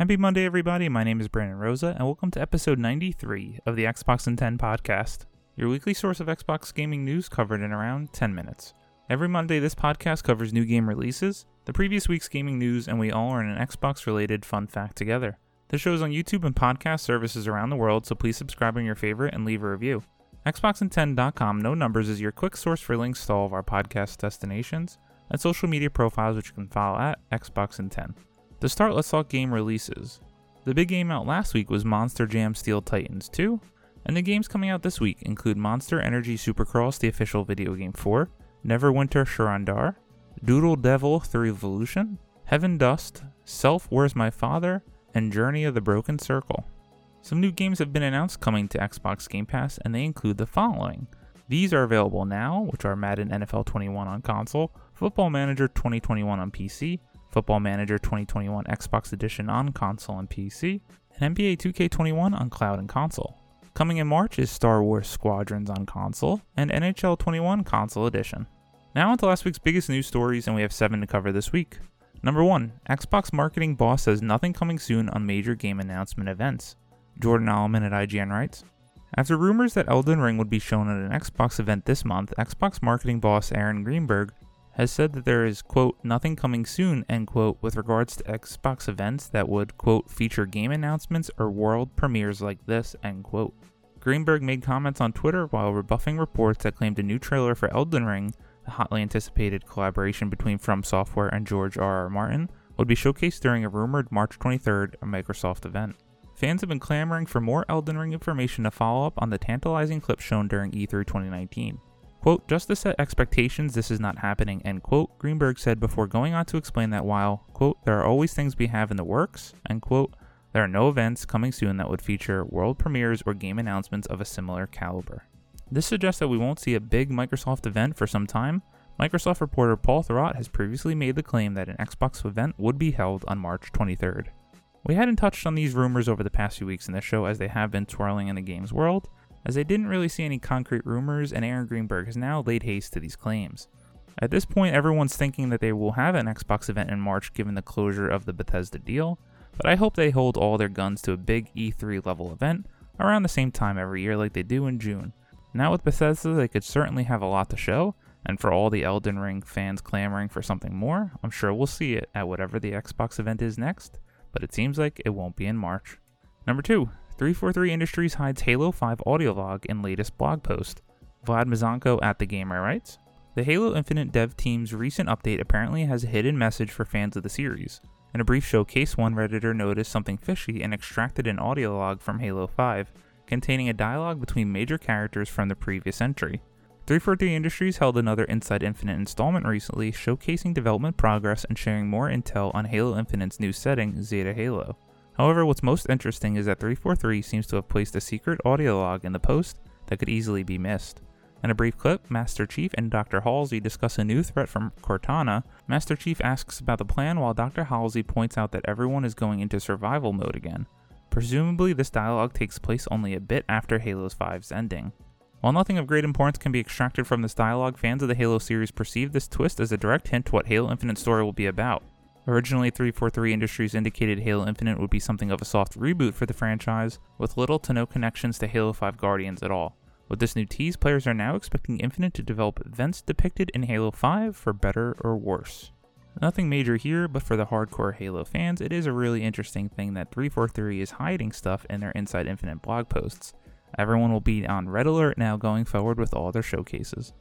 Happy Monday, everybody. My name is Brandon Rosa, and welcome to episode 93 of the Xbox in 10 podcast, your weekly source of Xbox gaming news covered in around 10 minutes. Every Monday, this podcast covers new game releases, the previous week's gaming news, and we all learn an Xbox related fun fact together. The show is on YouTube and podcast services around the world, so please subscribe on your favorite and leave a review. Xboxin10.com, no numbers, is your quick source for links to all of our podcast destinations and social media profiles, which you can follow at Xboxin10. To start, let's talk game releases. The big game out last week was Monster Jam Steel Titans 2, and the games coming out this week include Monster Energy Supercross, the official video game 4, Neverwinter Sharandar, Doodle Devil 3 Evolution, Heaven Dust, Self Where's My Father, and Journey of the Broken Circle. Some new games have been announced coming to Xbox Game Pass, and they include the following. These are available now, which are Madden NFL 21 on console, Football Manager 2021 on PC, Football Manager 2021 Xbox Edition on console and PC, and NBA 2K21 on cloud and console. Coming in March is Star Wars Squadrons on console and NHL 21 console edition. Now on to last week's biggest news stories, and we have seven to cover this week. Number 1 Xbox marketing boss says nothing coming soon on major game announcement events. Jordan Oloman at IGN writes After rumors that Elden Ring would be shown at an Xbox event this month, Xbox marketing boss Aaron Greenberg has said that there is, quote, nothing coming soon, end quote, with regards to Xbox events that would, quote, feature game announcements or world premieres like this, end quote. Greenberg made comments on Twitter while rebuffing reports that claimed a new trailer for Elden Ring, the hotly anticipated collaboration between From Software and George R. R. Martin, would be showcased during a rumored March 23rd Microsoft event. Fans have been clamoring for more Elden Ring information to follow up on the tantalizing clip shown during E3 2019. Quote, just to set expectations, this is not happening, end quote, Greenberg said before going on to explain that while, quote, there are always things we have in the works, end quote, there are no events coming soon that would feature world premieres or game announcements of a similar caliber. This suggests that we won't see a big Microsoft event for some time. Microsoft reporter Paul Thurrott has previously made the claim that an Xbox event would be held on March 23rd. We hadn't touched on these rumors over the past few weeks in the show as they have been swirling in the game's world, as they didn't really see any concrete rumors, and Aaron Greenberg has now laid haste to these claims. At this point, everyone's thinking that they will have an Xbox event in March given the closure of the Bethesda deal, but I hope they hold all their guns to a big E3 level event around the same time every year like they do in June. Now with Bethesda, they could certainly have a lot to show, and for all the Elden Ring fans clamoring for something more, I'm sure we'll see it at whatever the Xbox event is next, but it seems like it won't be in March. Number 2, 343 Industries hides Halo 5 audio log in latest blog post. Vlad Mizanko at The Gamer writes The Halo Infinite dev team's recent update apparently has a hidden message for fans of the series. In a brief showcase, one Redditor noticed something fishy and extracted an audio log from Halo 5 containing a dialogue between major characters from the previous entry. 343 Industries held another Inside Infinite installment recently, showcasing development progress and sharing more intel on Halo Infinite's new setting, Zeta Halo. However, what's most interesting is that 343 seems to have placed a secret audio log in the post that could easily be missed. In a brief clip, Master Chief and Dr. Halsey discuss a new threat from Cortana. Master Chief asks about the plan while Dr. Halsey points out that everyone is going into survival mode again. Presumably, this dialogue takes place only a bit after Halo's 5's ending. While nothing of great importance can be extracted from this dialogue, fans of the Halo series perceive this twist as a direct hint to what Halo Infinite story will be about. Originally, 343 Industries indicated Halo Infinite would be something of a soft reboot for the franchise, with little to no connections to Halo 5 Guardians at all. With this new tease, players are now expecting Infinite to develop events depicted in Halo 5 for better or worse. Nothing major here, but for the hardcore Halo fans, it is a really interesting thing that 343 is hiding stuff in their Inside Infinite blog posts. Everyone will be on red alert now going forward with all their showcases.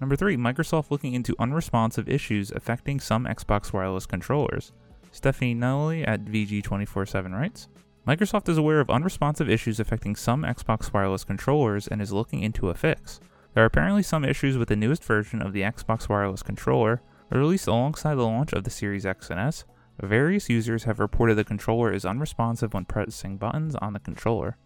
Number 3, Microsoft looking into unresponsive issues affecting some Xbox wireless controllers. Stephany Nunneley at VG247 writes Microsoft is aware of unresponsive issues affecting some Xbox wireless controllers and is looking into a fix. There are apparently some issues with the newest version of the Xbox wireless controller, released alongside the launch of the Series X and S. Various users have reported the controller is unresponsive when pressing buttons on the controller.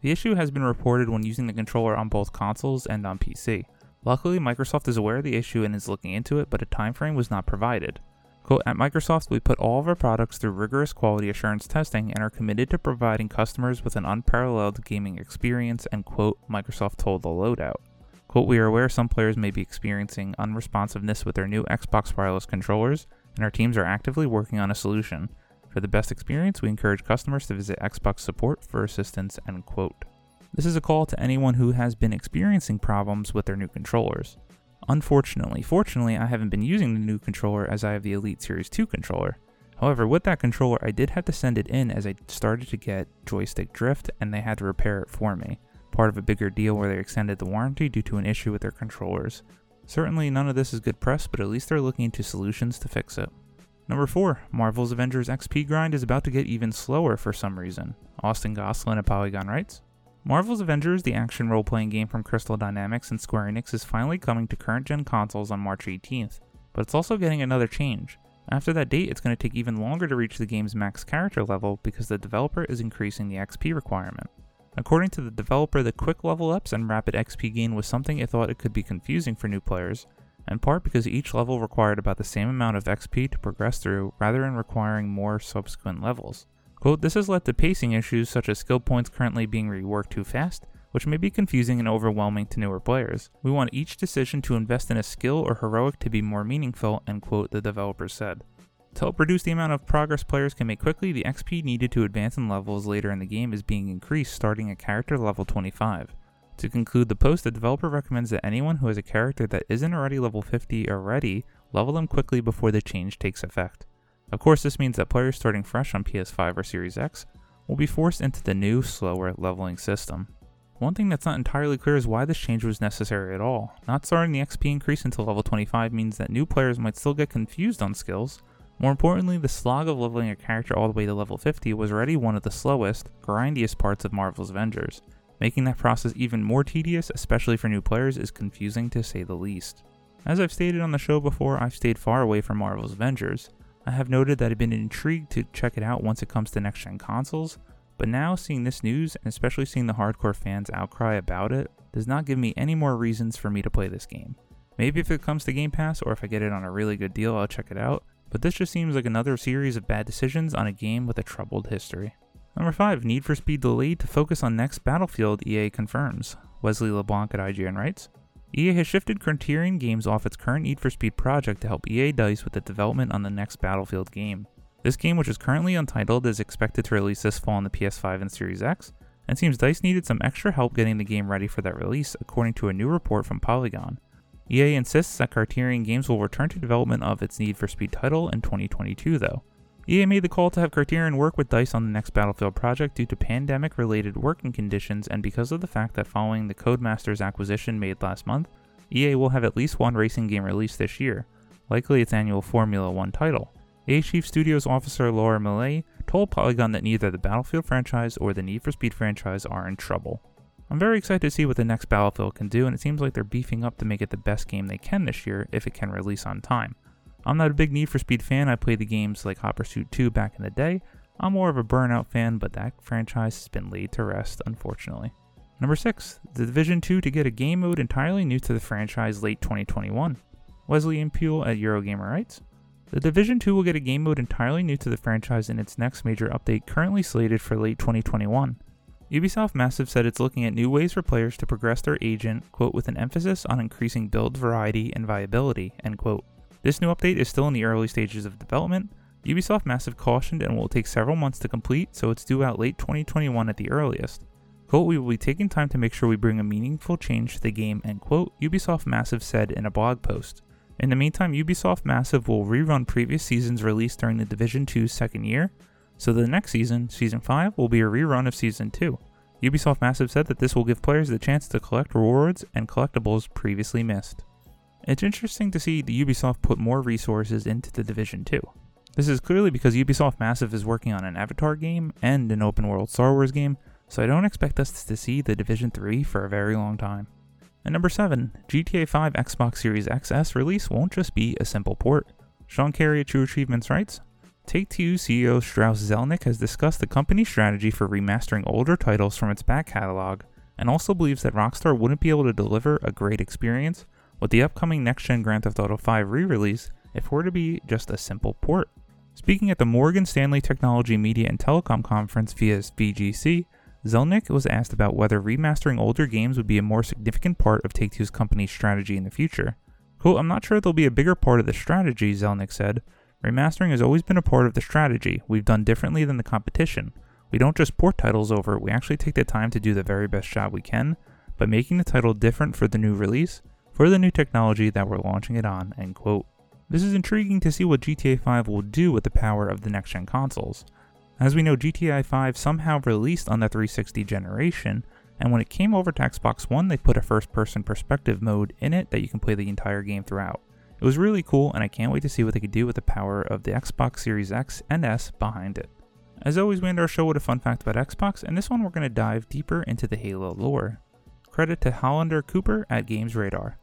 The issue has been reported when using the controller on both consoles and on PC. Luckily, Microsoft is aware of the issue and is looking into it, but a time frame was not provided. Quote, at Microsoft, we put all of our products through rigorous quality assurance testing and are committed to providing customers with an unparalleled gaming experience, and quote, Microsoft told the loadout. Quote, we are aware some players may be experiencing unresponsiveness with their new Xbox wireless controllers, and our teams are actively working on a solution. For the best experience, we encourage customers to visit Xbox support for assistance, end quote. This is a call to anyone who has been experiencing problems with their new controllers. Unfortunately, fortunately, I haven't been using the new controller as I have the Elite Series 2 controller. However, with that controller, I did have to send it in as I started to get joystick drift and they had to repair it for me, part of a bigger deal where they extended the warranty due to an issue with their controllers. Certainly, none of this is good press, but at least they're looking into solutions to fix it. Number 4. Marvel's Avengers XP grind is about to get even slower for some reason. Austen Goslin at Polygon writes Marvel's Avengers, the action role playing game from Crystal Dynamics and Square Enix, is finally coming to current gen consoles on March 18th, but it's also getting another change. After that date, it's going to take even longer to reach the game's max character level because the developer is increasing the XP requirement. According to the developer, the quick level ups and rapid XP gain was something it thought it could be confusing for new players, in part because each level required about the same amount of XP to progress through rather than requiring more subsequent levels. Quote, this has led to pacing issues such as skill points currently being reworked too fast, which may be confusing and overwhelming to newer players. We want each decision to invest in a skill or heroic to be more meaningful, end quote, the developer said. To help reduce the amount of progress players can make quickly, the XP needed to advance in levels later in the game is being increased starting at character level 25. To conclude the post, the developer recommends that anyone who has a character that isn't already level 50 already level them quickly before the change takes effect. Of course, this means that players starting fresh on PS5 or Series X will be forced into the new, slower leveling system. One thing that's not entirely clear is why this change was necessary at all. Not starting the XP increase until level 25 means that new players might still get confused on skills. More importantly, the slog of leveling a character all the way to level 50 was already one of the slowest, grindiest parts of Marvel's Avengers. Making that process even more tedious, especially for new players, is confusing to say the least. As I've stated on the show before, I've stayed far away from Marvel's Avengers. I have noted that I've been intrigued to check it out once it comes to next gen consoles, but now seeing this news, and especially seeing the hardcore fans' outcry about it, does not give me any more reasons for me to play this game. Maybe if it comes to Game Pass or if I get it on a really good deal, I'll check it out, but this just seems like another series of bad decisions on a game with a troubled history. Number 5, Need for Speed delayed to focus on next Battlefield, EA confirms. Wesley LeBlanc at IGN writes EA has shifted Criterion Games off its current Need for Speed project to help EA Dice with the development on the next Battlefield game. This game, which is currently untitled, is expected to release this fall on the PS5 and Series X, and seems Dice needed some extra help getting the game ready for that release, according to a new report from Polygon. EA insists that Criterion Games will return to development of its Need for Speed title in 2022, though. EA made the call to have Criterion work with DICE on the next Battlefield project due to pandemic related working conditions and because of the fact that following the Codemasters acquisition made last month, EA will have at least one racing game released this year, likely its annual Formula One title. EA Chief Studios Officer Laura Miele told Polygon that neither the Battlefield franchise or the Need for Speed franchise are in trouble. I'm very excited to see what the next Battlefield can do, and it seems like they're beefing up to make it the best game they can this year if it can release on time. I'm not a big Need for Speed fan. I played the games like Hot Pursuit 2 back in the day. I'm more of a Burnout fan, but that franchise has been laid to rest, unfortunately. Number 6. The Division 2 to get a game mode entirely new to the franchise late 2021. Wesley Yin-Poole at Eurogamer writes The Division 2 will get a game mode entirely new to the franchise in its next major update, currently slated for late 2021. Ubisoft Massive said it's looking at new ways for players to progress their agent, quote, with an emphasis on increasing build variety and viability, end quote. This new update is still in the early stages of development. Ubisoft Massive cautioned and will take several months to complete, so it's due out late 2021 at the earliest. Quote, we will be taking time to make sure we bring a meaningful change to the game, end quote, Ubisoft Massive said in a blog post. In the meantime, Ubisoft Massive will rerun previous seasons released during the Division 2's second year, so the next season, Season 5, will be a rerun of Season 2. Ubisoft Massive said that this will give players the chance to collect rewards and collectibles previously missed. It's interesting to see the Ubisoft put more resources into the Division 2. This is clearly because Ubisoft Massive is working on an Avatar game and an open world Star Wars game, so I don't expect us to see the Division 3 for a very long time. And number 7, GTA 5 Xbox Series XS release won't just be a simple port. Sean Carey at True Achievements writes Take Two CEO Strauss Zelnick has discussed the company's strategy for remastering older titles from its back catalog and also believes that Rockstar wouldn't be able to deliver a great experience with the upcoming next gen Grand Theft Auto 5 re release if it were to be just a simple port. Speaking at the Morgan Stanley Technology Media and Telecom Conference via VGC, Zelnick was asked about whether remastering older games would be a more significant part of Take Two's company's strategy in the future. Quote, I'm not sure there'll be a bigger part of the strategy, Zelnick said. Remastering has always been a part of the strategy we've done differently than the competition. We don't just port titles over, we actually take the time to do the very best job we can by making the title different for the new release, for the new technology that we're launching it on, end quote. This is intriguing to see what GTA 5 will do with the power of the next gen consoles. As we know, GTA 5 somehow released on the 360 generation, and when it came over to Xbox One, they put a first person perspective mode in it that you can play the entire game throughout. It was really cool, and I can't wait to see what they could do with the power of the Xbox Series X and S behind it. As always, we end our show with a fun fact about Xbox, and this one we're going to dive deeper into the Halo lore. Credit to Hollander Cooper at Games Radar.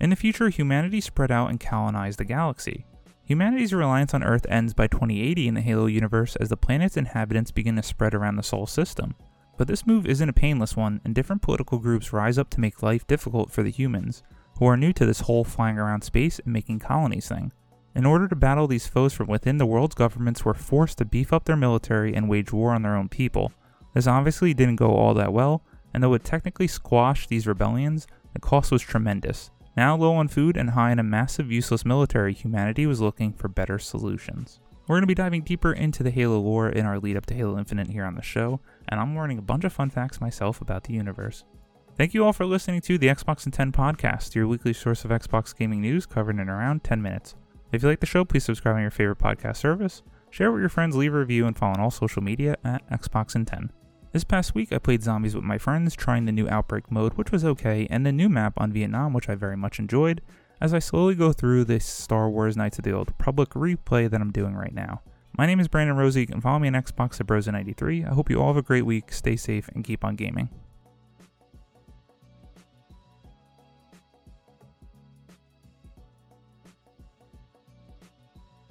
In the future, humanity spread out and colonized the galaxy. Humanity's reliance on Earth ends by 2080 in the Halo universe as the planet's inhabitants begin to spread around the Sol system. But this move isn't a painless one, and different political groups rise up to make life difficult for the humans, who are new to this whole flying around space and making colonies thing. In order to battle these foes from within, the world's governments were forced to beef up their military and wage war on their own people. This obviously didn't go all that well, and though it technically squashed these rebellions, the cost was tremendous. Now low on food and high in a massive useless military, humanity was looking for better solutions. We're going to be diving deeper into the Halo lore in our lead up to Halo Infinite here on the show, and I'm learning a bunch of fun facts myself about the universe. Thank you all for listening to the Xbox in 10 podcast, your weekly source of Xbox gaming news covered in around 10 minutes. If you like the show, please subscribe on your favorite podcast service, share with your friends, leave a review, and follow on all social media at Xbox in 10. This past week, I played zombies with my friends, trying the new Outbreak mode, which was okay, and the new map on Vietnam, which I very much enjoyed, as I slowly go through this Star Wars Knights of the Old Republic replay that I'm doing right now. My name is Brandon Rosa. You can follow me on Xbox at Brosa93. I hope you all have a great week, stay safe, and keep on gaming.